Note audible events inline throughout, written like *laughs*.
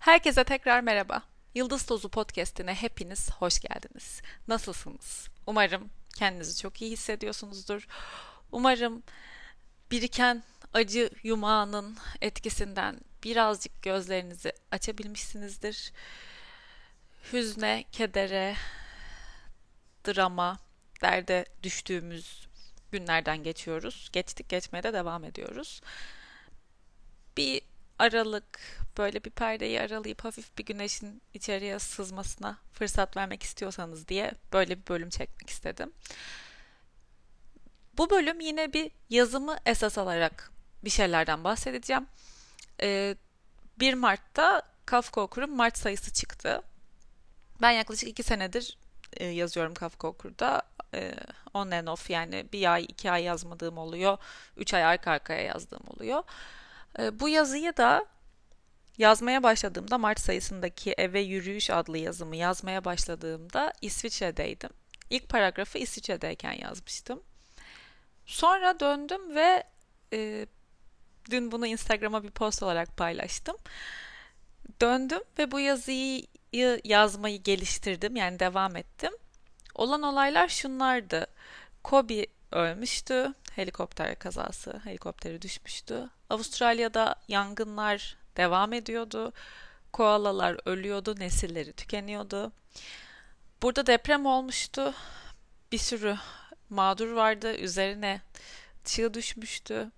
Herkese tekrar merhaba. Yıldız Tozu Podcast'ine hepiniz hoş geldiniz. Nasılsınız? Umarım kendinizi çok iyi hissediyorsunuzdur. Umarım biriken acı yumağının etkisinden birazcık gözlerinizi açabilmişsinizdir. Hüzne, kedere, drama, derde düştüğümüz günlerden geçiyoruz. Geçtik geçmeye de devam ediyoruz. Bir aralık böyle bir perdeyi aralayıp hafif bir güneşin içeriye sızmasına fırsat vermek istiyorsanız diye böyle bir bölüm çekmek istedim. Bu bölüm yine bir yazımı esas alarak bir şeylerden bahsedeceğim. Ee, 1 Mart'ta Kafka Okur'un Mart sayısı çıktı. Ben yaklaşık 2 senedir e, yazıyorum Kafka Okur'da. E, on and off yani bir ay iki ay yazmadığım oluyor. Üç ay arka arkaya yazdığım oluyor. E, bu yazıyı da yazmaya başladığımda Mart sayısındaki Eve Yürüyüş adlı yazımı yazmaya başladığımda İsviçre'deydim. İlk paragrafı İsviçre'deyken yazmıştım. Sonra döndüm ve e, dün bunu Instagram'a bir post olarak paylaştım. Döndüm ve bu yazıyı yazmayı geliştirdim yani devam ettim. Olan olaylar şunlardı. Kobe ölmüştü. Helikopter kazası, helikopteri düşmüştü. Avustralya'da yangınlar devam ediyordu. Koalalar ölüyordu, nesilleri tükeniyordu. Burada deprem olmuştu. Bir sürü mağdur vardı. Üzerine çığ düşmüştü.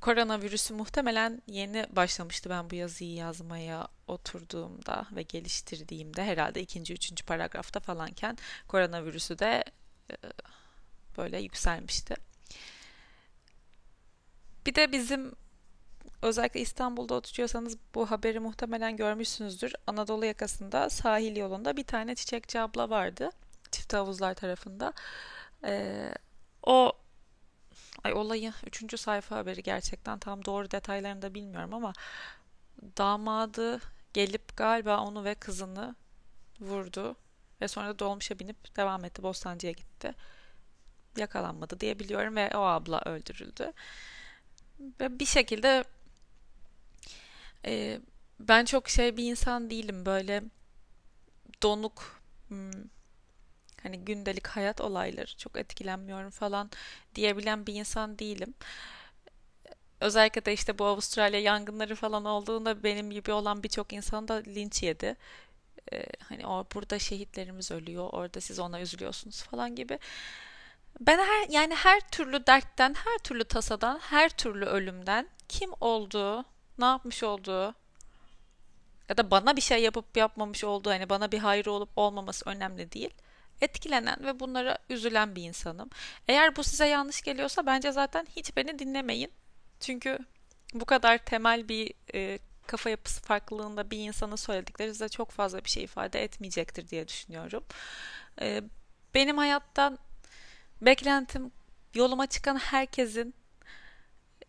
Koronavirüsü muhtemelen yeni başlamıştı ben bu yazıyı yazmaya oturduğumda ve geliştirdiğimde herhalde ikinci, üçüncü paragrafta falanken koronavirüsü de e, böyle yükselmişti. Bir de bizim özellikle İstanbul'da oturuyorsanız bu haberi muhtemelen görmüşsünüzdür. Anadolu yakasında sahil yolunda bir tane çiçekçi abla vardı. Çift havuzlar tarafında. Ee, o ay olayı üçüncü sayfa haberi gerçekten tam doğru detaylarını da bilmiyorum ama damadı gelip galiba onu ve kızını vurdu ve sonra dolmuşa binip devam etti. Bostancı'ya gitti. Yakalanmadı diye biliyorum ve o abla öldürüldü. Ve bir şekilde e, ben çok şey bir insan değilim böyle donuk hmm, hani gündelik hayat olayları çok etkilenmiyorum falan diyebilen bir insan değilim. Özellikle de işte bu Avustralya yangınları falan olduğunda benim gibi olan birçok insan da linç yedi. Ee, hani o burada şehitlerimiz ölüyor, orada siz ona üzülüyorsunuz falan gibi. Ben her yani her türlü dertten, her türlü tasadan, her türlü ölümden kim olduğu, ne yapmış olduğu ya da bana bir şey yapıp yapmamış olduğu hani bana bir hayrı olup olmaması önemli değil. Etkilenen ve bunlara üzülen bir insanım. Eğer bu size yanlış geliyorsa bence zaten hiç beni dinlemeyin. Çünkü bu kadar temel bir e, kafa yapısı farklılığında bir insanın söyledikleri size çok fazla bir şey ifade etmeyecektir diye düşünüyorum. E, benim hayattan beklentim yoluma çıkan herkesin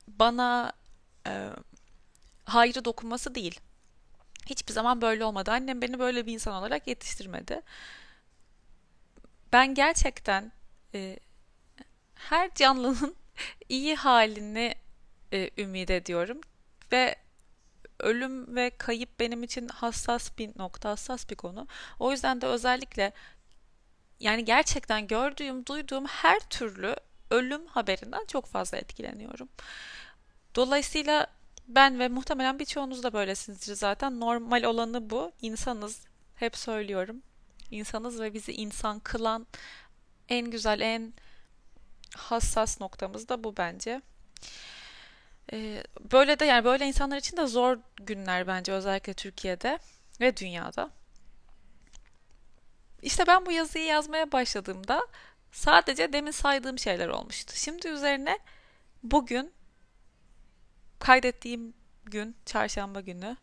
bana e, hayrı dokunması değil. Hiçbir zaman böyle olmadı. Annem beni böyle bir insan olarak yetiştirmedi. Ben gerçekten e, her canlının *laughs* iyi halini e, ümit ediyorum ve ölüm ve kayıp benim için hassas bir nokta, hassas bir konu. O yüzden de özellikle yani gerçekten gördüğüm, duyduğum her türlü ölüm haberinden çok fazla etkileniyorum. Dolayısıyla ben ve muhtemelen birçoğunuz da böylesinizdir zaten. Normal olanı bu. İnsanız. Hep söylüyorum. İnsanız ve bizi insan kılan en güzel, en hassas noktamız da bu bence. Ee, böyle de yani böyle insanlar için de zor günler bence özellikle Türkiye'de ve dünyada. İşte ben bu yazıyı yazmaya başladığımda sadece demin saydığım şeyler olmuştu. Şimdi üzerine bugün kaydettiğim gün çarşamba günü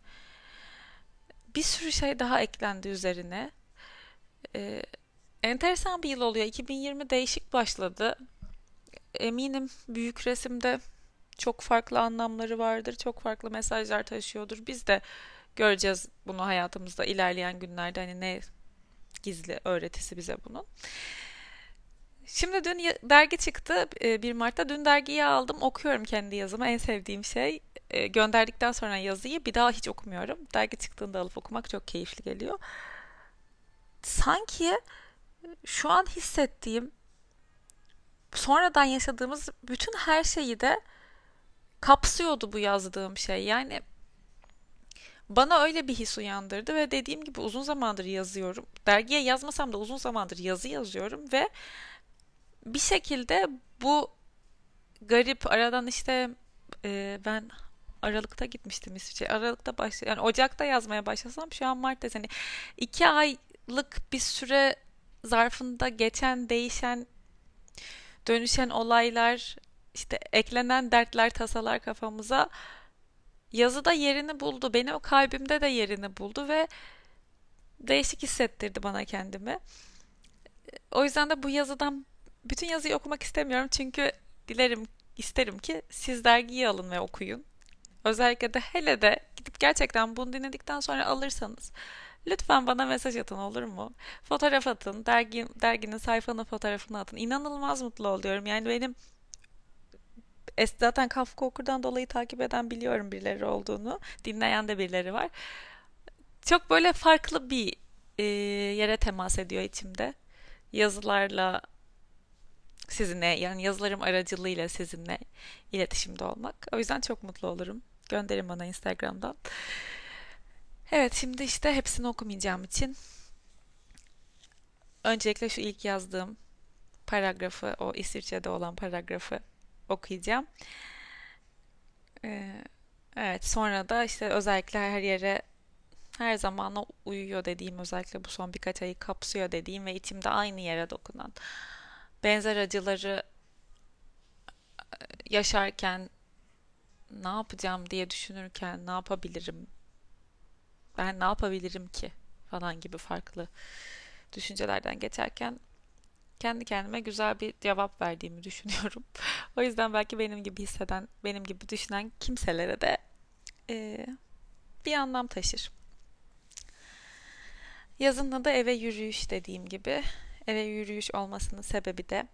bir sürü şey daha eklendi üzerine. Ee, enteresan bir yıl oluyor. 2020 değişik başladı. Eminim büyük resimde çok farklı anlamları vardır. Çok farklı mesajlar taşıyordur. Biz de göreceğiz bunu hayatımızda ilerleyen günlerde hani ne gizli öğretisi bize bunun. Şimdi dün dergi çıktı 1 e, Mart'ta. Dün dergiyi aldım. Okuyorum kendi yazımı. En sevdiğim şey. e, gönderdikten sonra yazıyı bir daha hiç okumuyorum. Dergi çıktığında alıp okumak çok keyifli geliyor. Sanki şu an hissettiğim sonradan yaşadığımız bütün her şeyi de kapsıyordu bu yazdığım şey. Yani bana öyle bir his uyandırdı ve dediğim gibi uzun zamandır yazıyorum. Dergiye yazmasam da uzun zamandır yazı yazıyorum ve bir şekilde bu garip aradan işte e, ben Aralık'ta gitmiştim İsviçre. Aralık'ta baş yani Ocak'ta yazmaya başlasam şu an Mart'ta hani iki aylık bir süre zarfında geçen değişen dönüşen olaylar işte eklenen dertler tasalar kafamıza yazıda yerini buldu. Benim o kalbimde de yerini buldu ve değişik hissettirdi bana kendimi. O yüzden de bu yazıdan bütün yazıyı okumak istemiyorum çünkü dilerim isterim ki siz dergiyi alın ve okuyun. Özellikle de hele de gidip gerçekten bunu dinledikten sonra alırsanız lütfen bana mesaj atın olur mu? Fotoğraf atın, dergi, derginin sayfanın fotoğrafını atın. İnanılmaz mutlu oluyorum. Yani benim zaten Kafka Okur'dan dolayı takip eden biliyorum birileri olduğunu. Dinleyen de birileri var. Çok böyle farklı bir e, yere temas ediyor içimde. Yazılarla sizinle yani yazılarım aracılığıyla sizinle iletişimde olmak. O yüzden çok mutlu olurum. Gönderin bana Instagram'dan. Evet şimdi işte hepsini okumayacağım için öncelikle şu ilk yazdığım paragrafı, o İsviçre'de olan paragrafı okuyacağım. Ee, evet sonra da işte özellikle her yere her zamana uyuyor dediğim özellikle bu son birkaç ayı kapsıyor dediğim ve içimde aynı yere dokunan benzer acıları e, yaşarken ne yapacağım diye düşünürken ne yapabilirim ben ne yapabilirim ki falan gibi farklı düşüncelerden geçerken kendi kendime güzel bir cevap verdiğimi düşünüyorum. *laughs* o yüzden belki benim gibi hisseden, benim gibi düşünen kimselere de e, bir anlam taşır. Yazın adı eve yürüyüş dediğim gibi. Eve yürüyüş olmasının sebebi de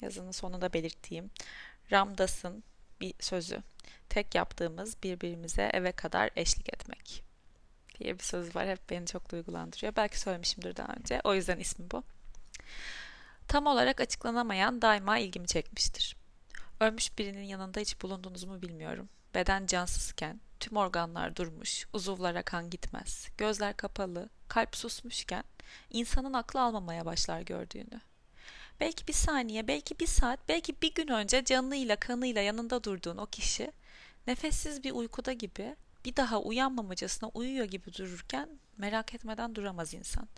yazının sonunda belirttiğim Ramdas'ın bir sözü. Tek yaptığımız birbirimize eve kadar eşlik etmek diye bir söz var. Hep beni çok duygulandırıyor. Belki söylemişimdir daha önce. O yüzden ismi bu. Tam olarak açıklanamayan daima ilgimi çekmiştir. Ölmüş birinin yanında hiç bulundunuz mu bilmiyorum. Beden cansızken, tüm organlar durmuş, uzuvlara kan gitmez, gözler kapalı, kalp susmuşken insanın aklı almamaya başlar gördüğünü. Belki bir saniye, belki bir saat, belki bir gün önce canıyla kanıyla yanında durduğun o kişi nefessiz bir uykuda gibi bir daha uyanmamacasına uyuyor gibi dururken merak etmeden duramaz insan.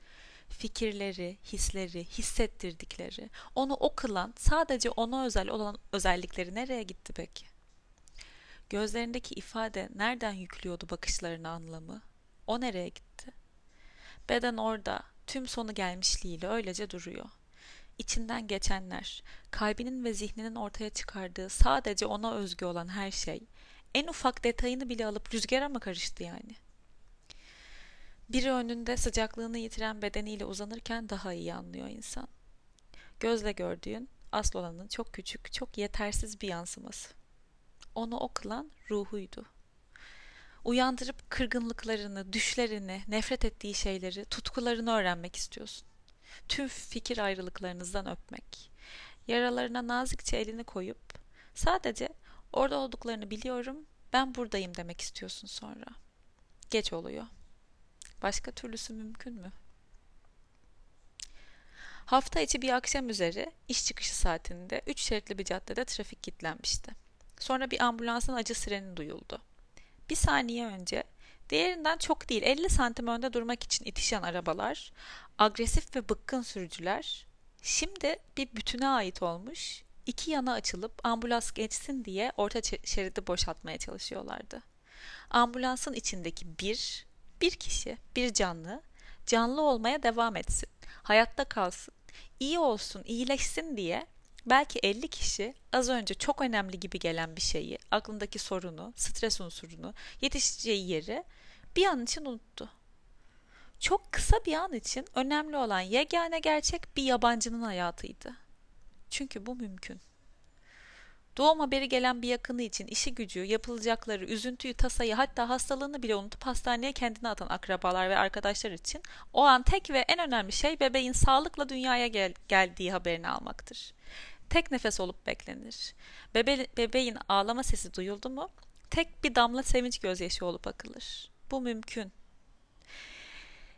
Fikirleri, hisleri, hissettirdikleri, onu o kılan, sadece ona özel olan özellikleri nereye gitti peki? Gözlerindeki ifade nereden yüklüyordu bakışlarına anlamı? O nereye gitti? Beden orada, tüm sonu gelmişliğiyle öylece duruyor. İçinden geçenler, kalbinin ve zihninin ortaya çıkardığı sadece ona özgü olan her şey, en ufak detayını bile alıp rüzgara mı karıştı yani? Biri önünde sıcaklığını yitiren bedeniyle uzanırken daha iyi anlıyor insan. Gözle gördüğün asıl olanın çok küçük, çok yetersiz bir yansıması. Onu o ruhuydu. Uyandırıp kırgınlıklarını, düşlerini, nefret ettiği şeyleri, tutkularını öğrenmek istiyorsun. Tüm fikir ayrılıklarınızdan öpmek. Yaralarına nazikçe elini koyup sadece orada olduklarını biliyorum, ben buradayım demek istiyorsun sonra. Geç oluyor. Başka türlüsü mümkün mü? Hafta içi bir akşam üzeri iş çıkışı saatinde üç şeritli bir caddede trafik kilitlenmişti. Sonra bir ambulansın acı sireni duyuldu. Bir saniye önce diğerinden çok değil 50 santim önde durmak için itişen arabalar, agresif ve bıkkın sürücüler şimdi bir bütüne ait olmuş iki yana açılıp ambulans geçsin diye orta şeridi boşaltmaya çalışıyorlardı. Ambulansın içindeki bir, bir kişi, bir canlı, canlı olmaya devam etsin, hayatta kalsın, iyi olsun, iyileşsin diye belki 50 kişi az önce çok önemli gibi gelen bir şeyi, aklındaki sorunu, stres unsurunu, yetişeceği yeri bir an için unuttu. Çok kısa bir an için önemli olan yegane gerçek bir yabancının hayatıydı. Çünkü bu mümkün. Doğum haberi gelen bir yakını için işi gücü, yapılacakları, üzüntüyü, tasayı hatta hastalığını bile unutup hastaneye kendini atan akrabalar ve arkadaşlar için o an tek ve en önemli şey bebeğin sağlıkla dünyaya gel geldiği haberini almaktır. Tek nefes olup beklenir. Bebe bebeğin ağlama sesi duyuldu mu tek bir damla sevinç gözyaşı olup akılır. Bu mümkün.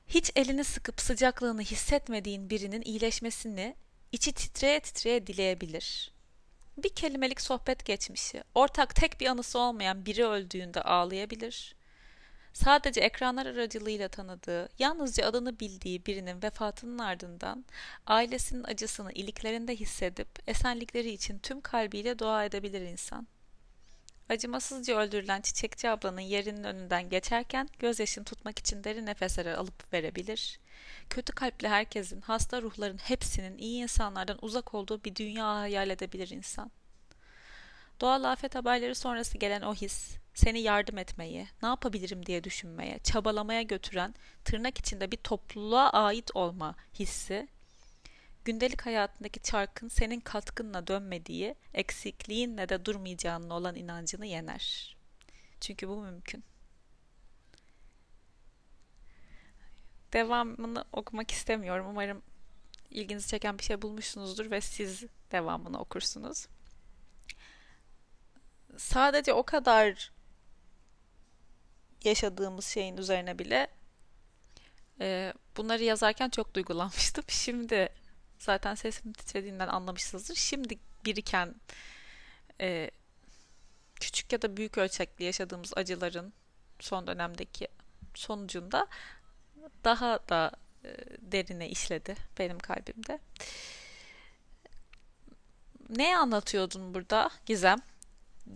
Hiç elini sıkıp sıcaklığını hissetmediğin birinin iyileşmesini içi titreye titreye dileyebilir. Bir kelimelik sohbet geçmişi, ortak tek bir anısı olmayan biri öldüğünde ağlayabilir. Sadece ekranlar aracılığıyla tanıdığı, yalnızca adını bildiği birinin vefatının ardından ailesinin acısını iliklerinde hissedip esenlikleri için tüm kalbiyle dua edebilir insan. Acımasızca öldürülen çiçekçi ablanın yerinin önünden geçerken gözyaşını tutmak için derin nefesler alıp verebilir. Kötü kalpli herkesin, hasta ruhların hepsinin iyi insanlardan uzak olduğu bir dünya hayal edebilir insan. Doğal afet haberleri sonrası gelen o his, seni yardım etmeyi, ne yapabilirim diye düşünmeye, çabalamaya götüren, tırnak içinde bir topluluğa ait olma hissi, gündelik hayatındaki çarkın senin katkınla dönmediği, eksikliğinle de durmayacağının olan inancını yener. Çünkü bu mümkün. Devamını okumak istemiyorum. Umarım ilginizi çeken bir şey bulmuşsunuzdur ve siz devamını okursunuz. Sadece o kadar yaşadığımız şeyin üzerine bile e, bunları yazarken çok duygulanmıştım. *laughs* Şimdi zaten sesimin titrediğinden anlamışsınızdır. Şimdi biriken e, küçük ya da büyük ölçekli yaşadığımız acıların son dönemdeki sonucunda daha da e, derine işledi benim kalbimde. Ne anlatıyordun burada Gizem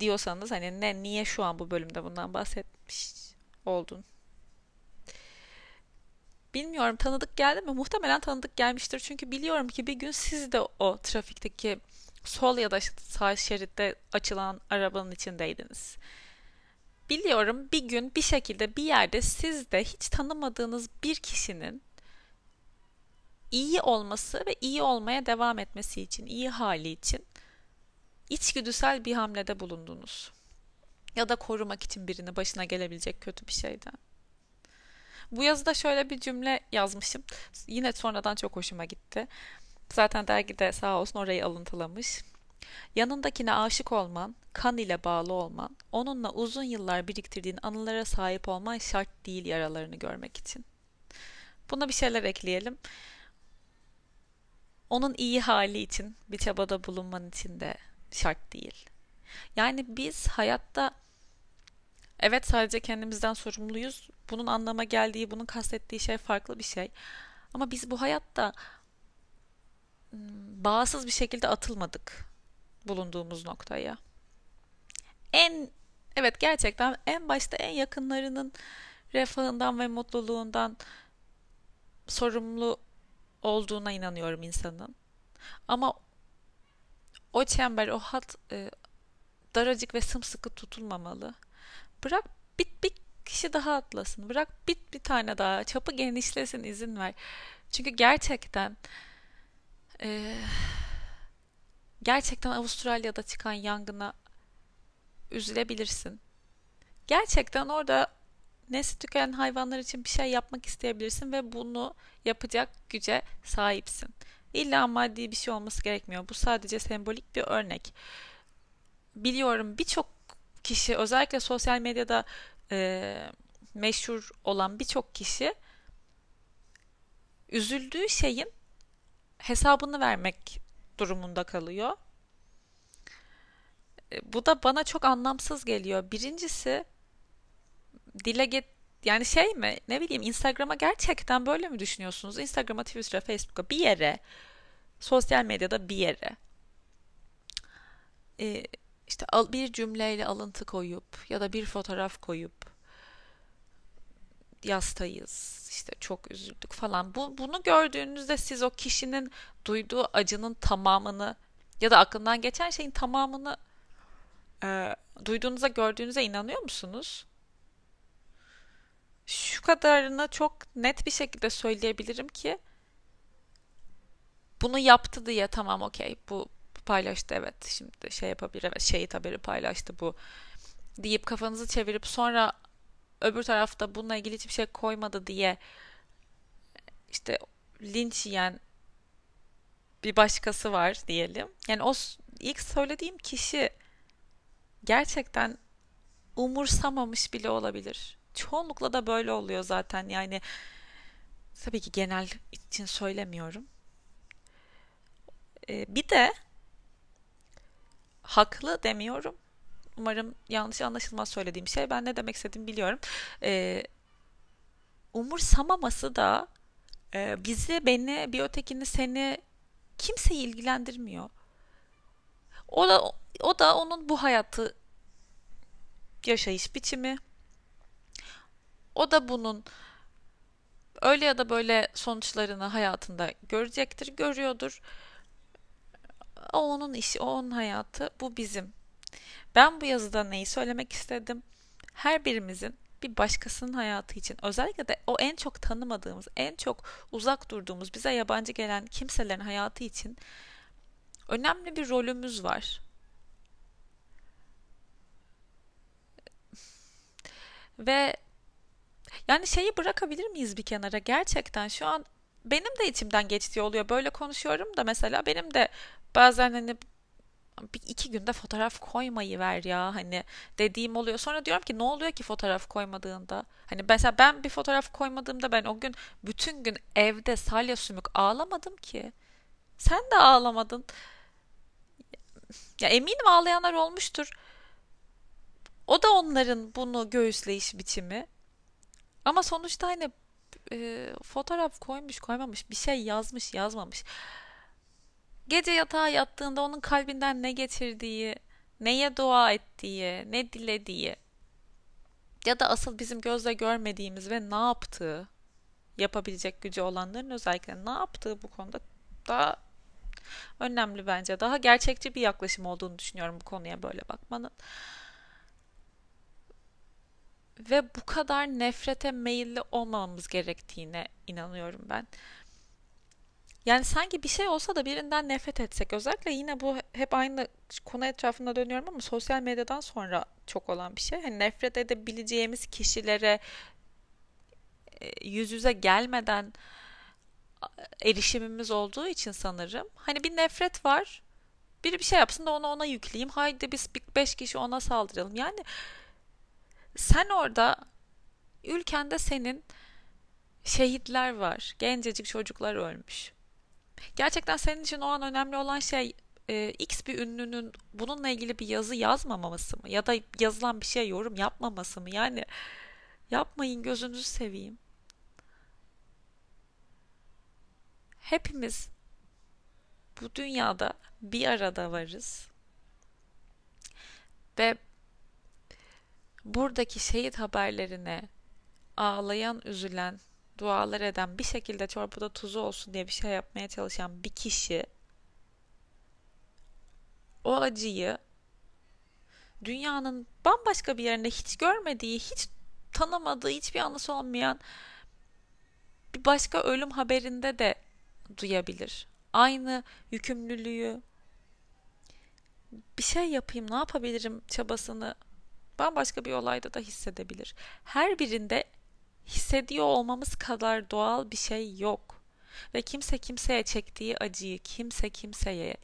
diyorsanız hani ne niye şu an bu bölümde bundan bahsetmiş oldun? Bilmiyorum tanıdık geldi mi? Muhtemelen tanıdık gelmiştir. Çünkü biliyorum ki bir gün siz de o trafikteki sol ya da sağ şeritte açılan arabanın içindeydiniz. Biliyorum bir gün bir şekilde bir yerde siz de hiç tanımadığınız bir kişinin iyi olması ve iyi olmaya devam etmesi için, iyi hali için içgüdüsel bir hamlede bulundunuz. Ya da korumak için birini başına gelebilecek kötü bir şeyden. Bu yazıda şöyle bir cümle yazmışım. Yine sonradan çok hoşuma gitti. Zaten dergide sağ olsun orayı alıntılamış. Yanındakine aşık olman, kan ile bağlı olman, onunla uzun yıllar biriktirdiğin anılara sahip olman şart değil yaralarını görmek için. Buna bir şeyler ekleyelim. Onun iyi hali için bir çabada bulunman için de şart değil. Yani biz hayatta evet sadece kendimizden sorumluyuz. Bunun anlama geldiği, bunun kastettiği şey farklı bir şey. Ama biz bu hayatta bağımsız bir şekilde atılmadık bulunduğumuz noktaya. En evet gerçekten en başta en yakınlarının refahından ve mutluluğundan sorumlu olduğuna inanıyorum insanın. Ama o çember, o hat e, daracık ve sımsıkı tutulmamalı. Bırak bit bir kişi daha atlasın. Bırak bit bir tane daha. Çapı genişlesin izin ver. Çünkü gerçekten e, gerçekten Avustralya'da çıkan yangına üzülebilirsin. Gerçekten orada nesli tükenen hayvanlar için bir şey yapmak isteyebilirsin ve bunu yapacak güce sahipsin. İlla maddi bir şey olması gerekmiyor. Bu sadece sembolik bir örnek. Biliyorum birçok kişi özellikle sosyal medyada e, meşhur olan birçok kişi üzüldüğü şeyin hesabını vermek durumunda kalıyor. E, bu da bana çok anlamsız geliyor. Birincisi dile get yani şey mi ne bileyim Instagram'a gerçekten böyle mi düşünüyorsunuz? Instagram'a, Twitter'a, Facebook'a bir yere sosyal medyada bir yere e, işte bir cümleyle alıntı koyup ya da bir fotoğraf koyup yastayız işte çok üzüldük falan. Bu, bunu gördüğünüzde siz o kişinin duyduğu acının tamamını ya da aklından geçen şeyin tamamını e, duyduğunuza gördüğünüze inanıyor musunuz? Şu kadarını çok net bir şekilde söyleyebilirim ki bunu yaptı diye tamam okey bu paylaştı evet şimdi şey yapabilir evet şehit haberi paylaştı bu deyip kafanızı çevirip sonra öbür tarafta bununla ilgili hiçbir şey koymadı diye işte linç yiyen bir başkası var diyelim. Yani o ilk söylediğim kişi gerçekten umursamamış bile olabilir. Çoğunlukla da böyle oluyor zaten. Yani tabii ki genel için söylemiyorum. Ee, bir de haklı demiyorum. Umarım yanlış anlaşılmaz söylediğim şey. Ben ne demek istediğimi biliyorum. Ee, umursamaması da e, bizi, beni, bir ötekini, seni kimseyi ilgilendirmiyor. O da o da onun bu hayatı yaşayış biçimi. O da bunun öyle ya da böyle sonuçlarını hayatında görecektir, görüyordur. O onun işi, o onun hayatı, bu bizim. Ben bu yazıda neyi söylemek istedim? Her birimizin bir başkasının hayatı için özellikle de o en çok tanımadığımız, en çok uzak durduğumuz, bize yabancı gelen kimselerin hayatı için önemli bir rolümüz var. Ve yani şeyi bırakabilir miyiz bir kenara? Gerçekten şu an benim de içimden geçtiği oluyor. Böyle konuşuyorum da mesela benim de bazen hani bir iki günde fotoğraf koymayı ver ya hani dediğim oluyor. Sonra diyorum ki ne oluyor ki fotoğraf koymadığında? Hani mesela ben bir fotoğraf koymadığımda ben o gün bütün gün evde salya sümük ağlamadım ki. Sen de ağlamadın. Ya eminim ağlayanlar olmuştur. O da onların bunu göğüsleyiş biçimi. Ama sonuçta hani e, fotoğraf koymuş koymamış bir şey yazmış yazmamış. Gece yatağa yattığında onun kalbinden ne geçirdiği, neye dua ettiği, ne dilediği ya da asıl bizim gözle görmediğimiz ve ne yaptığı yapabilecek gücü olanların özellikle ne yaptığı bu konuda daha önemli bence. Daha gerçekçi bir yaklaşım olduğunu düşünüyorum bu konuya böyle bakmanın. Ve bu kadar nefrete meyilli olmamamız gerektiğine inanıyorum ben. Yani sanki bir şey olsa da birinden nefret etsek. Özellikle yine bu hep aynı konu etrafında dönüyorum ama sosyal medyadan sonra çok olan bir şey. Hani nefret edebileceğimiz kişilere e, yüz yüze gelmeden erişimimiz olduğu için sanırım. Hani bir nefret var. Biri bir şey yapsın da onu ona yükleyeyim. Haydi biz beş kişi ona saldıralım. Yani sen orada ülkende senin şehitler var. Gencecik çocuklar ölmüş. Gerçekten senin için o an önemli olan şey e, X bir ünlünün bununla ilgili bir yazı yazmamaması mı? Ya da yazılan bir şey yorum yapmaması mı? Yani yapmayın gözünüzü seveyim. Hepimiz bu dünyada bir arada varız. Ve buradaki şehit haberlerine ağlayan, üzülen, dualar eden, bir şekilde çorbada tuzu olsun diye bir şey yapmaya çalışan bir kişi o acıyı dünyanın bambaşka bir yerinde hiç görmediği, hiç tanımadığı, hiçbir anısı olmayan bir başka ölüm haberinde de duyabilir. Aynı yükümlülüğü bir şey yapayım, ne yapabilirim çabasını bambaşka bir olayda da hissedebilir. Her birinde hissediyor olmamız kadar doğal bir şey yok. Ve kimse kimseye çektiği acıyı kimse kimseye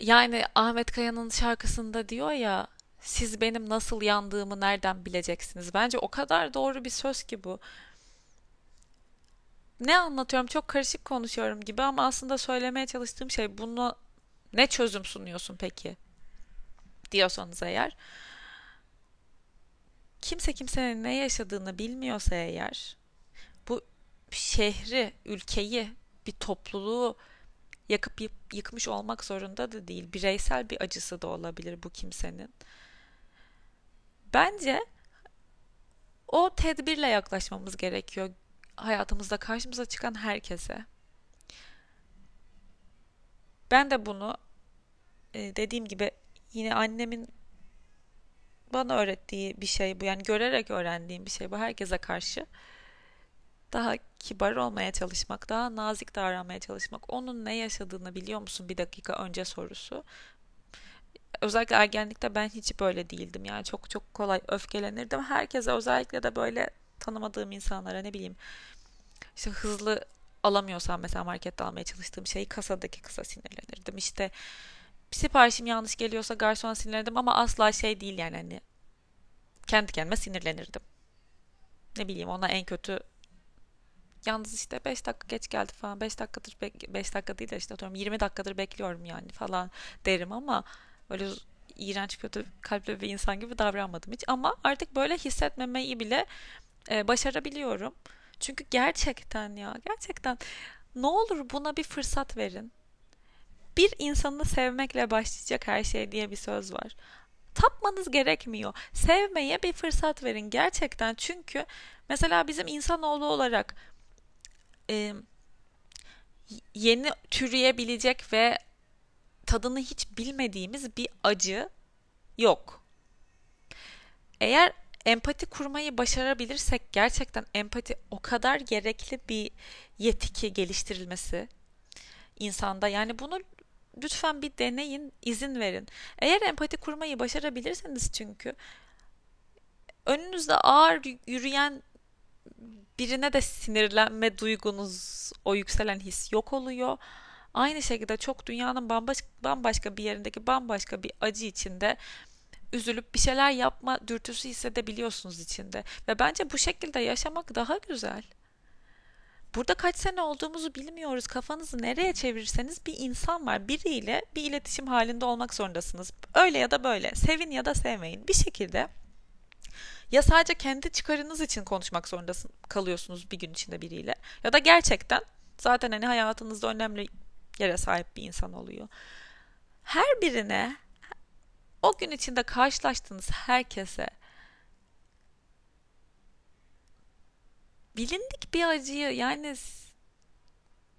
yani Ahmet Kaya'nın şarkısında diyor ya siz benim nasıl yandığımı nereden bileceksiniz? Bence o kadar doğru bir söz ki bu. Ne anlatıyorum? Çok karışık konuşuyorum gibi ama aslında söylemeye çalıştığım şey bunu ne çözüm sunuyorsun peki? Diyorsanız eğer kimse kimsenin ne yaşadığını bilmiyorsa eğer bu şehri, ülkeyi, bir topluluğu yakıp yıkmış olmak zorunda da değil. Bireysel bir acısı da olabilir bu kimsenin. Bence o tedbirle yaklaşmamız gerekiyor hayatımızda karşımıza çıkan herkese. Ben de bunu e, dediğim gibi yine annemin bana öğrettiği bir şey bu. Yani görerek öğrendiğim bir şey bu herkese karşı. daha kibar olmaya çalışmak, daha nazik davranmaya çalışmak. Onun ne yaşadığını biliyor musun bir dakika önce sorusu. Özellikle ergenlikte ben hiç böyle değildim. Yani çok çok kolay öfkelenirdim. Herkese özellikle de böyle tanımadığım insanlara ne bileyim işte hızlı alamıyorsam mesela markette almaya çalıştığım şeyi kasadaki kısa sinirlenirdim. İşte siparişim yanlış geliyorsa garson sinirlenirdim ama asla şey değil yani hani kendi kendime sinirlenirdim. Ne bileyim ona en kötü Yalnız işte 5 dakika geç geldi falan. 5 dakikadır 5 dakika değil de işte atıyorum 20 dakikadır bekliyorum yani falan derim ama öyle iğrenç kötü kalpli bir insan gibi davranmadım hiç. Ama artık böyle hissetmemeyi bile e, başarabiliyorum. Çünkü gerçekten ya gerçekten ne olur buna bir fırsat verin. Bir insanı sevmekle başlayacak her şey diye bir söz var. Tapmanız gerekmiyor. Sevmeye bir fırsat verin gerçekten. Çünkü mesela bizim insanoğlu olarak e, yeni türeyebilecek ve tadını hiç bilmediğimiz bir acı yok. Eğer empati kurmayı başarabilirsek gerçekten empati o kadar gerekli bir yetki geliştirilmesi insanda. Yani bunu lütfen bir deneyin, izin verin. Eğer empati kurmayı başarabilirseniz çünkü önünüzde ağır yürüyen birine de sinirlenme duygunuz, o yükselen his yok oluyor. Aynı şekilde çok dünyanın bambaşka, bir yerindeki bambaşka bir acı içinde üzülüp bir şeyler yapma dürtüsü hissedebiliyorsunuz içinde. Ve bence bu şekilde yaşamak daha güzel. Burada kaç sene olduğumuzu bilmiyoruz. Kafanızı nereye çevirirseniz bir insan var. Biriyle bir iletişim halinde olmak zorundasınız. Öyle ya da böyle. Sevin ya da sevmeyin. Bir şekilde ya sadece kendi çıkarınız için konuşmak zorunda kalıyorsunuz bir gün içinde biriyle ya da gerçekten zaten hani hayatınızda önemli yere sahip bir insan oluyor. Her birine o gün içinde karşılaştığınız herkese bilindik bir acıyı yani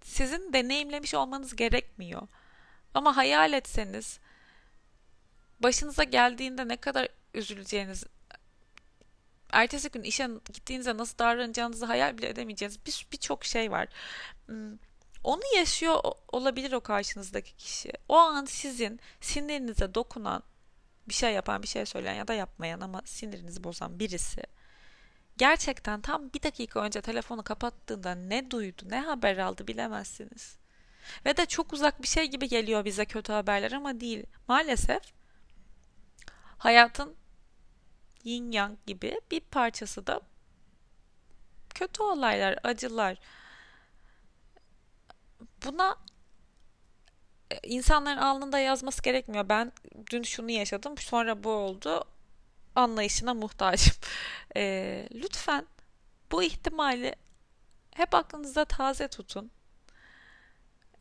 sizin deneyimlemiş olmanız gerekmiyor. Ama hayal etseniz başınıza geldiğinde ne kadar üzüleceğiniz ertesi gün işe gittiğinizde nasıl davranacağınızı hayal bile edemeyeceğiniz birçok bir şey var. Onu yaşıyor olabilir o karşınızdaki kişi. O an sizin sinirinize dokunan bir şey yapan, bir şey söyleyen ya da yapmayan ama sinirinizi bozan birisi gerçekten tam bir dakika önce telefonu kapattığında ne duydu, ne haber aldı bilemezsiniz. Ve de çok uzak bir şey gibi geliyor bize kötü haberler ama değil. Maalesef hayatın yin yang gibi bir parçası da kötü olaylar, acılar. Buna e, insanların alnında yazması gerekmiyor. Ben dün şunu yaşadım, sonra bu oldu. Anlayışına muhtacım. *laughs* E, lütfen bu ihtimali hep aklınızda taze tutun.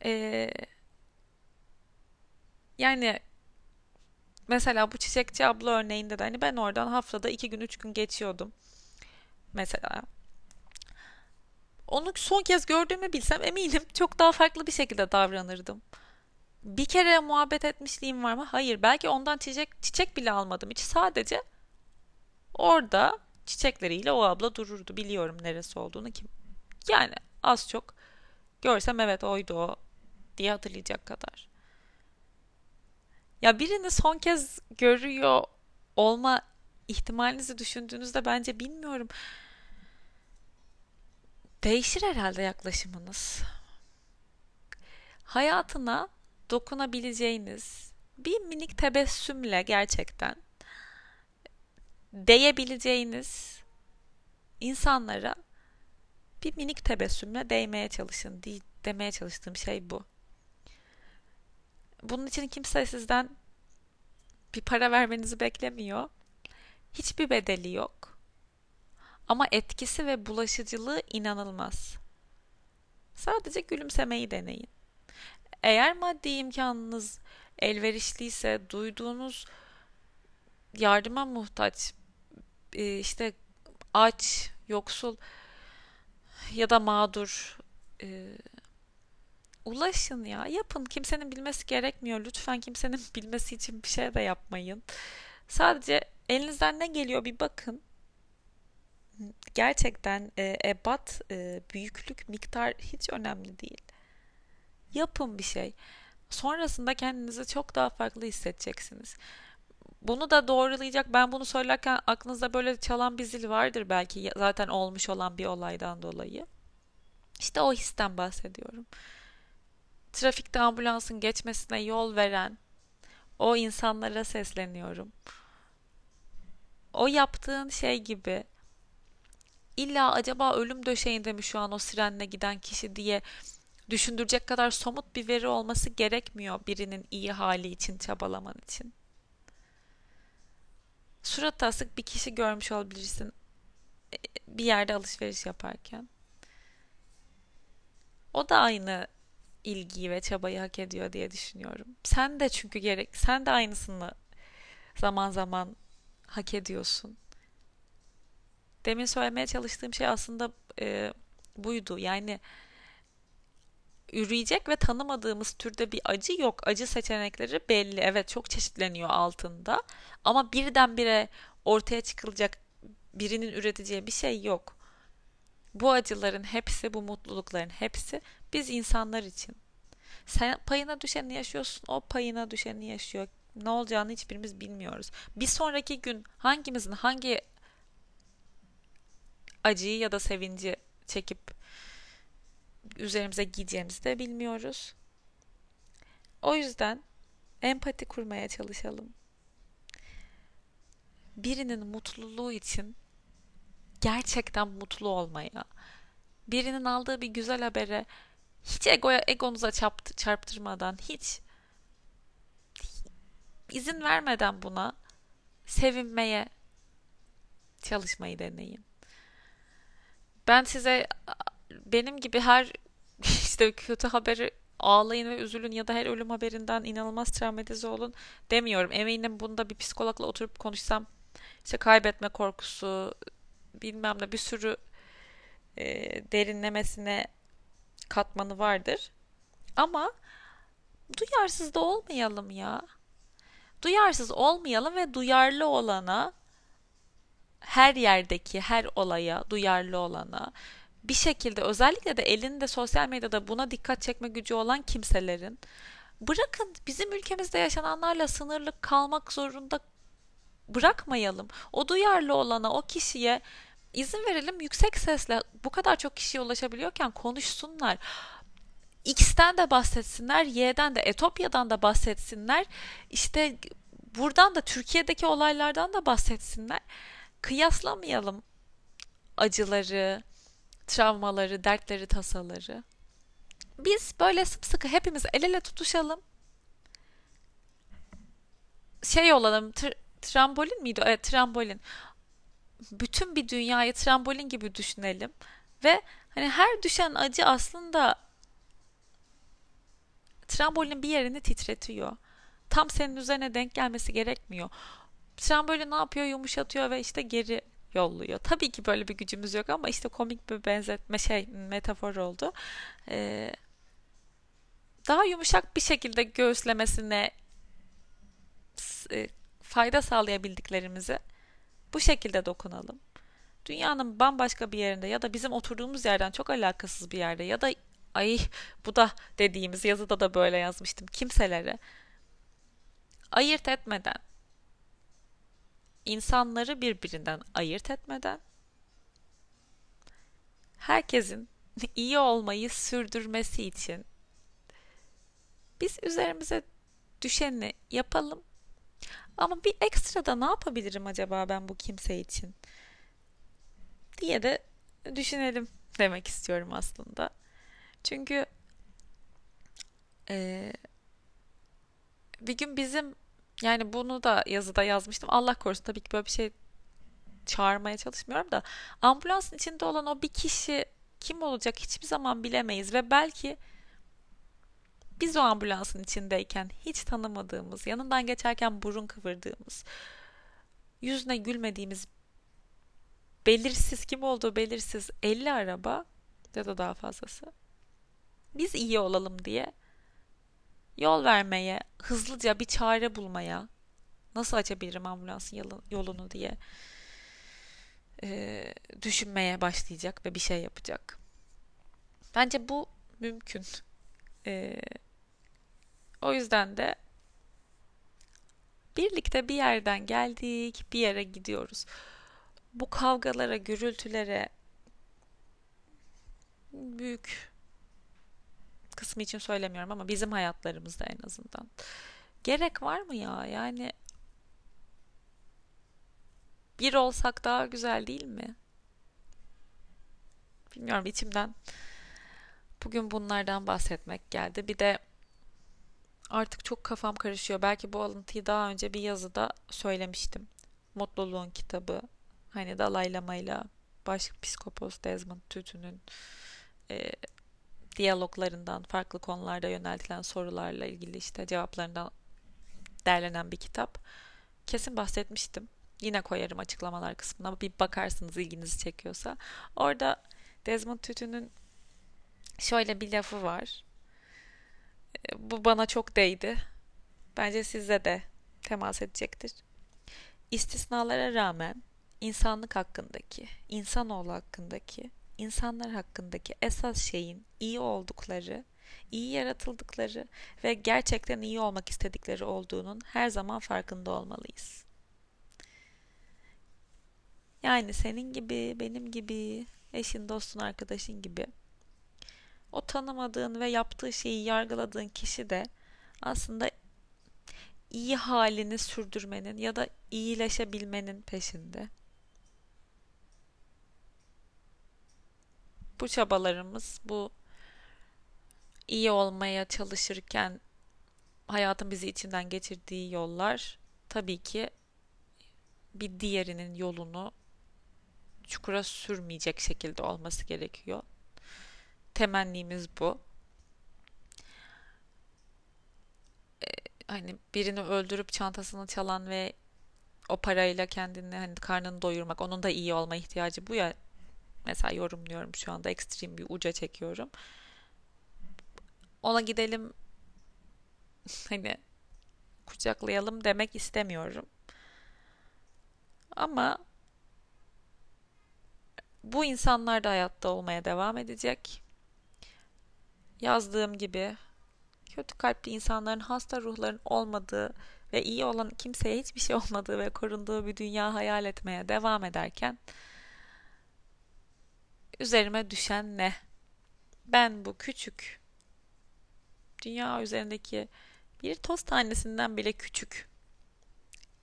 E, yani Mesela bu çiçekçi abla örneğinde de hani ben oradan haftada iki gün üç gün geçiyordum. Mesela. Onu son kez gördüğümü bilsem eminim çok daha farklı bir şekilde davranırdım. Bir kere muhabbet etmişliğim var mı? Hayır. Belki ondan çiçek çiçek bile almadım hiç. Sadece orada çiçekleriyle o abla dururdu. Biliyorum neresi olduğunu kim. Yani az çok görsem evet oydu o diye hatırlayacak kadar. Ya birini son kez görüyor olma ihtimalinizi düşündüğünüzde bence bilmiyorum. Değişir herhalde yaklaşımınız. Hayatına dokunabileceğiniz bir minik tebessümle gerçekten değebileceğiniz insanlara bir minik tebessümle değmeye çalışın. Demeye çalıştığım şey bu. Bunun için kimse sizden bir para vermenizi beklemiyor. Hiçbir bedeli yok. Ama etkisi ve bulaşıcılığı inanılmaz. Sadece gülümsemeyi deneyin. Eğer maddi imkanınız elverişliyse, duyduğunuz yardıma muhtaç, e, işte aç, yoksul ya da mağdur e, ulaşın ya yapın kimsenin bilmesi gerekmiyor lütfen kimsenin *laughs* bilmesi için bir şey de yapmayın sadece elinizden ne geliyor bir bakın Gerçekten e, ebat, e, büyüklük, miktar hiç önemli değil. Yapın bir şey. Sonrasında kendinizi çok daha farklı hissedeceksiniz. Bunu da doğrulayacak. Ben bunu söylerken aklınızda böyle çalan bir zil vardır belki zaten olmuş olan bir olaydan dolayı. İşte o histen bahsediyorum. Trafikte ambulansın geçmesine yol veren o insanlara sesleniyorum. O yaptığın şey gibi illa acaba ölüm döşeğinde mi şu an o sirenle giden kişi diye düşündürecek kadar somut bir veri olması gerekmiyor birinin iyi hali için çabalaman için. Surat asık bir kişi görmüş olabilirsin e, bir yerde alışveriş yaparken. O da aynı ilgiyi ve çabayı hak ediyor diye düşünüyorum. Sen de çünkü gerek sen de aynısını zaman zaman hak ediyorsun. Demin söylemeye çalıştığım şey aslında e, buydu. Yani üreyecek ve tanımadığımız türde bir acı yok. Acı seçenekleri belli. Evet çok çeşitleniyor altında. Ama birdenbire ortaya çıkılacak birinin üreteceği bir şey yok. Bu acıların hepsi, bu mutlulukların hepsi biz insanlar için. Sen payına düşeni yaşıyorsun, o payına düşeni yaşıyor. Ne olacağını hiçbirimiz bilmiyoruz. Bir sonraki gün hangimizin hangi acıyı ya da sevinci çekip üzerimize giyeceğimizi de bilmiyoruz. O yüzden empati kurmaya çalışalım. Birinin mutluluğu için gerçekten mutlu olmaya, birinin aldığı bir güzel habere hiç egoya, egonuza çarpt, çarptırmadan, hiç izin vermeden buna sevinmeye çalışmayı deneyin. Ben size benim gibi her *laughs* işte kötü haberi ağlayın ve üzülün ya da her ölüm haberinden inanılmaz travmatize olun demiyorum. Eminim bunda bir psikologla oturup konuşsam işte kaybetme korkusu bilmem ne bir sürü e, derinlemesine katmanı vardır. Ama duyarsız da olmayalım ya. Duyarsız olmayalım ve duyarlı olana her yerdeki her olaya duyarlı olana bir şekilde özellikle de elinde sosyal medyada buna dikkat çekme gücü olan kimselerin bırakın bizim ülkemizde yaşananlarla sınırlı kalmak zorunda bırakmayalım. O duyarlı olana, o kişiye izin verelim yüksek sesle bu kadar çok kişiye ulaşabiliyorken konuşsunlar. X'ten de bahsetsinler, Y'den de, Etopya'dan da bahsetsinler. İşte buradan da Türkiye'deki olaylardan da bahsetsinler. Kıyaslamayalım acıları, travmaları, dertleri, tasaları. Biz böyle sımsıkı hepimiz el ele tutuşalım. Şey olalım, tr- trambolin miydi? Evet, trambolin. Bütün bir dünyayı trambolin gibi düşünelim ve hani her düşen acı aslında trambolin bir yerini titretiyor. Tam senin üzerine denk gelmesi gerekmiyor. Trambolin ne yapıyor? Yumuşatıyor ve işte geri yolluyor. Tabii ki böyle bir gücümüz yok ama işte komik bir benzetme şey metafor oldu. Ee, daha yumuşak bir şekilde göğüslemesine e, fayda sağlayabildiklerimizi bu şekilde dokunalım. Dünyanın bambaşka bir yerinde ya da bizim oturduğumuz yerden çok alakasız bir yerde ya da ay bu da dediğimiz yazıda da böyle yazmıştım kimselere ayırt etmeden insanları birbirinden ayırt etmeden herkesin *laughs* iyi olmayı sürdürmesi için biz üzerimize düşeni yapalım. Ama bir ekstra da ne yapabilirim acaba ben bu kimse için? diye de düşünelim demek istiyorum aslında. Çünkü e, bir gün bizim yani bunu da yazıda yazmıştım. Allah korusun tabii ki böyle bir şey çağırmaya çalışmıyorum da ambulansın içinde olan o bir kişi kim olacak hiçbir zaman bilemeyiz ve belki biz o ambulansın içindeyken hiç tanımadığımız, yanından geçerken burun kıvırdığımız, yüzüne gülmediğimiz, belirsiz kim olduğu belirsiz 50 araba ya da daha fazlası biz iyi olalım diye yol vermeye, hızlıca bir çare bulmaya, nasıl açabilirim ambulansın yolunu diye e, düşünmeye başlayacak ve bir şey yapacak. Bence bu mümkün. Ee, o yüzden de birlikte bir yerden geldik, bir yere gidiyoruz. Bu kavgalara, gürültülere büyük kısmı için söylemiyorum ama bizim hayatlarımızda en azından. Gerek var mı ya? Yani bir olsak daha güzel değil mi? Bilmiyorum içimden bugün bunlardan bahsetmek geldi. Bir de artık çok kafam karışıyor. Belki bu alıntıyı daha önce bir yazıda söylemiştim. Mutluluğun kitabı. Hani Dalai Lama ile Başpiskopos Desmond Tutu'nun e, diyaloglarından, farklı konularda yöneltilen sorularla ilgili işte cevaplarından derlenen bir kitap. Kesin bahsetmiştim. Yine koyarım açıklamalar kısmına. Bir bakarsınız ilginizi çekiyorsa. Orada Desmond Tutu'nun şöyle bir lafı var. E, bu bana çok değdi. Bence size de temas edecektir. İstisnalara rağmen insanlık hakkındaki, insanoğlu hakkındaki, insanlar hakkındaki esas şeyin iyi oldukları, iyi yaratıldıkları ve gerçekten iyi olmak istedikleri olduğunun her zaman farkında olmalıyız. Yani senin gibi, benim gibi, eşin, dostun, arkadaşın gibi o tanımadığın ve yaptığı şeyi yargıladığın kişi de aslında iyi halini sürdürmenin ya da iyileşebilmenin peşinde. Bu çabalarımız, bu iyi olmaya çalışırken hayatın bizi içinden geçirdiği yollar tabii ki bir diğerinin yolunu çukura sürmeyecek şekilde olması gerekiyor. Temennimiz bu. Ee, hani birini öldürüp çantasını çalan ve o parayla kendini hani karnını doyurmak, onun da iyi olma ihtiyacı bu ya. Mesela yorumluyorum şu anda ekstrem bir uca çekiyorum. Ona gidelim *laughs* hani kucaklayalım demek istemiyorum. Ama bu insanlar da hayatta olmaya devam edecek. Yazdığım gibi kötü kalpli insanların hasta ruhların olmadığı ve iyi olan kimseye hiçbir şey olmadığı ve korunduğu bir dünya hayal etmeye devam ederken üzerime düşen ne? Ben bu küçük dünya üzerindeki bir toz tanesinden bile küçük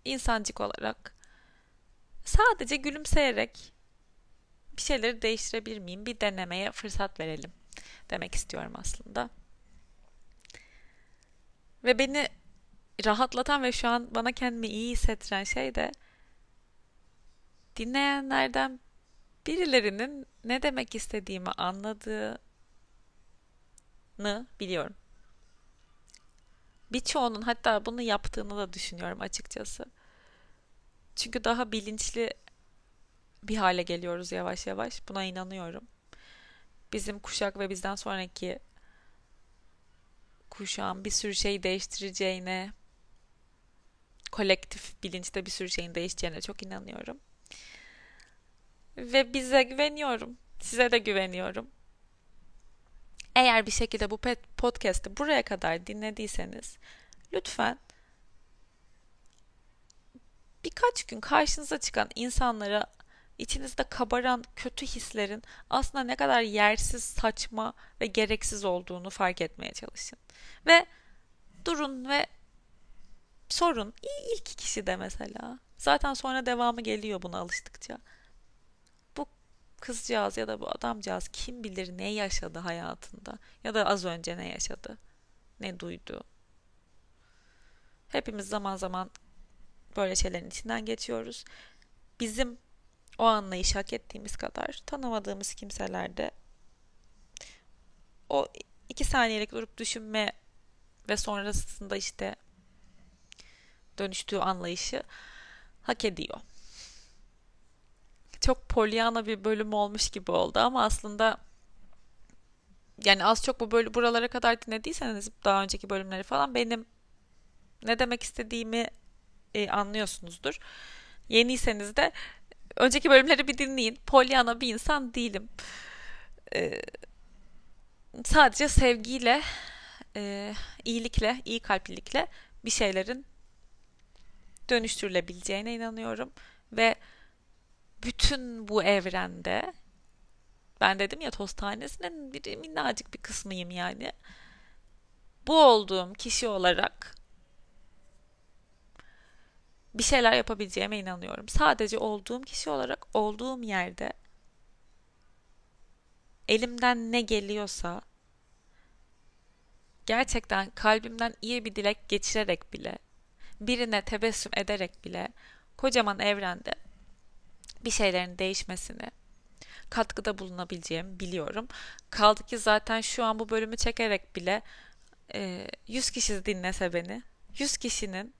insancık olarak sadece gülümseyerek bir şeyleri değiştirebilir miyim? Bir denemeye fırsat verelim demek istiyorum aslında. Ve beni rahatlatan ve şu an bana kendimi iyi hissettiren şey de dinleyenlerden birilerinin ne demek istediğimi anladığını biliyorum. Birçoğunun hatta bunu yaptığını da düşünüyorum açıkçası. Çünkü daha bilinçli bir hale geliyoruz yavaş yavaş. Buna inanıyorum. Bizim kuşak ve bizden sonraki kuşağın bir sürü şey değiştireceğine, kolektif bilinçte bir sürü şeyin değişeceğine çok inanıyorum. Ve bize güveniyorum. Size de güveniyorum. Eğer bir şekilde bu podcast'ı buraya kadar dinlediyseniz lütfen birkaç gün karşınıza çıkan insanlara içinizde kabaran kötü hislerin aslında ne kadar yersiz, saçma ve gereksiz olduğunu fark etmeye çalışın. Ve durun ve sorun. İlk kişi de mesela. Zaten sonra devamı geliyor buna alıştıkça. Kızcağız ya da bu adamcağız kim bilir ne yaşadı hayatında ya da az önce ne yaşadı, ne duydu. Hepimiz zaman zaman böyle şeylerin içinden geçiyoruz. Bizim o anlayışı hak ettiğimiz kadar tanımadığımız kimselerde o iki saniyelik durup düşünme ve sonrasında işte dönüştüğü anlayışı hak ediyor. Çok polyana bir bölüm olmuş gibi oldu ama aslında yani az çok bu böyle buralara kadar dinlediyseniz daha önceki bölümleri falan benim ne demek istediğimi e, anlıyorsunuzdur. Yeniyseniz de önceki bölümleri bir dinleyin. Pollyanna bir insan değilim. Ee, sadece sevgiyle, e, iyilikle, iyi kalplilikle bir şeylerin dönüştürülebileceğine inanıyorum. Ve bütün bu evrende ben dedim ya toz tanesinin bir minnacık bir kısmıyım yani. Bu olduğum kişi olarak bir şeyler yapabileceğime inanıyorum. Sadece olduğum kişi olarak olduğum yerde elimden ne geliyorsa gerçekten kalbimden iyi bir dilek geçirerek bile birine tebessüm ederek bile kocaman evrende bir şeylerin değişmesini katkıda bulunabileceğimi biliyorum. Kaldı ki zaten şu an bu bölümü çekerek bile 100 kişi dinlese beni 100 kişinin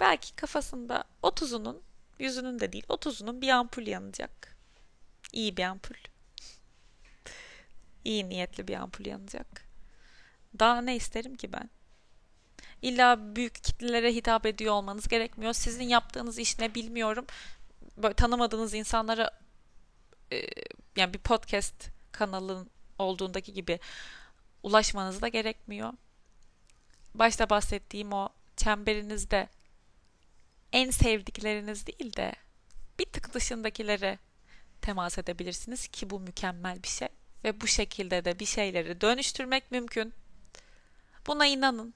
belki kafasında 30'unun yüzünün de değil 30'unun bir ampul yanacak. İyi bir ampul. İyi niyetli bir ampul yanacak. Daha ne isterim ki ben? İlla büyük kitlelere hitap ediyor olmanız gerekmiyor. Sizin yaptığınız iş ne bilmiyorum. Böyle tanımadığınız insanlara e, yani bir podcast kanalın olduğundaki gibi ulaşmanız da gerekmiyor. Başta bahsettiğim o çemberinizde en sevdikleriniz değil de bir tık dışındakilere temas edebilirsiniz ki bu mükemmel bir şey ve bu şekilde de bir şeyleri dönüştürmek mümkün. Buna inanın.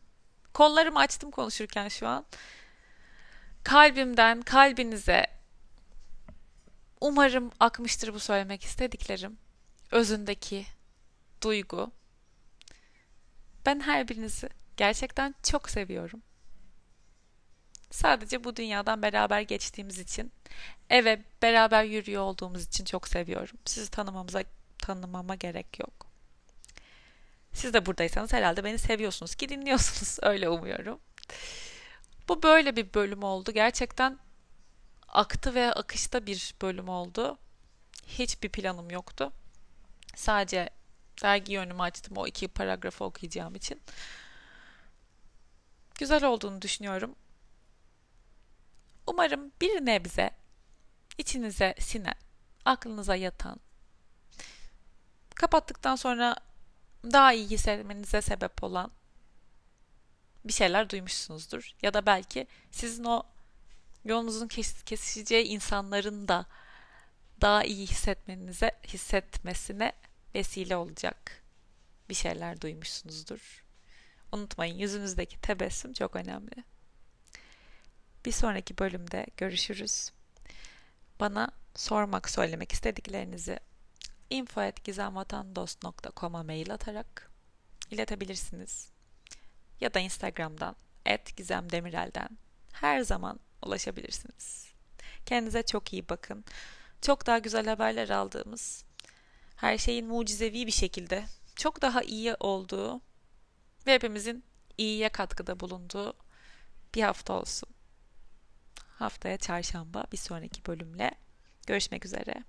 Kollarımı açtım konuşurken şu an. Kalbimden kalbinize umarım akmıştır bu söylemek istediklerim. Özündeki duygu. Ben her birinizi gerçekten çok seviyorum. Sadece bu dünyadan beraber geçtiğimiz için, eve beraber yürüyor olduğumuz için çok seviyorum. Sizi tanımamıza tanımama gerek yok. Siz de buradaysanız herhalde beni seviyorsunuz ki dinliyorsunuz. *laughs* Öyle umuyorum. Bu böyle bir bölüm oldu. Gerçekten aktı ve akışta bir bölüm oldu. Hiçbir planım yoktu. Sadece dergi yönümü açtım o iki paragrafı okuyacağım için. Güzel olduğunu düşünüyorum. Umarım bir nebze içinize sinen, aklınıza yatan, kapattıktan sonra daha iyi hissetmenize sebep olan bir şeyler duymuşsunuzdur. Ya da belki sizin o yolunuzun kesişeceği insanların da daha iyi hissetmenize, hissetmesine vesile olacak bir şeyler duymuşsunuzdur. Unutmayın yüzünüzdeki tebessüm çok önemli. Bir sonraki bölümde görüşürüz. Bana sormak, söylemek istediklerinizi info.gizemvatandost.com'a mail atarak iletebilirsiniz. Ya da Instagram'dan @gizemdemirel'den her zaman ulaşabilirsiniz. Kendinize çok iyi bakın. Çok daha güzel haberler aldığımız, her şeyin mucizevi bir şekilde çok daha iyi olduğu ve hepimizin iyiye katkıda bulunduğu bir hafta olsun. Haftaya çarşamba bir sonraki bölümle görüşmek üzere.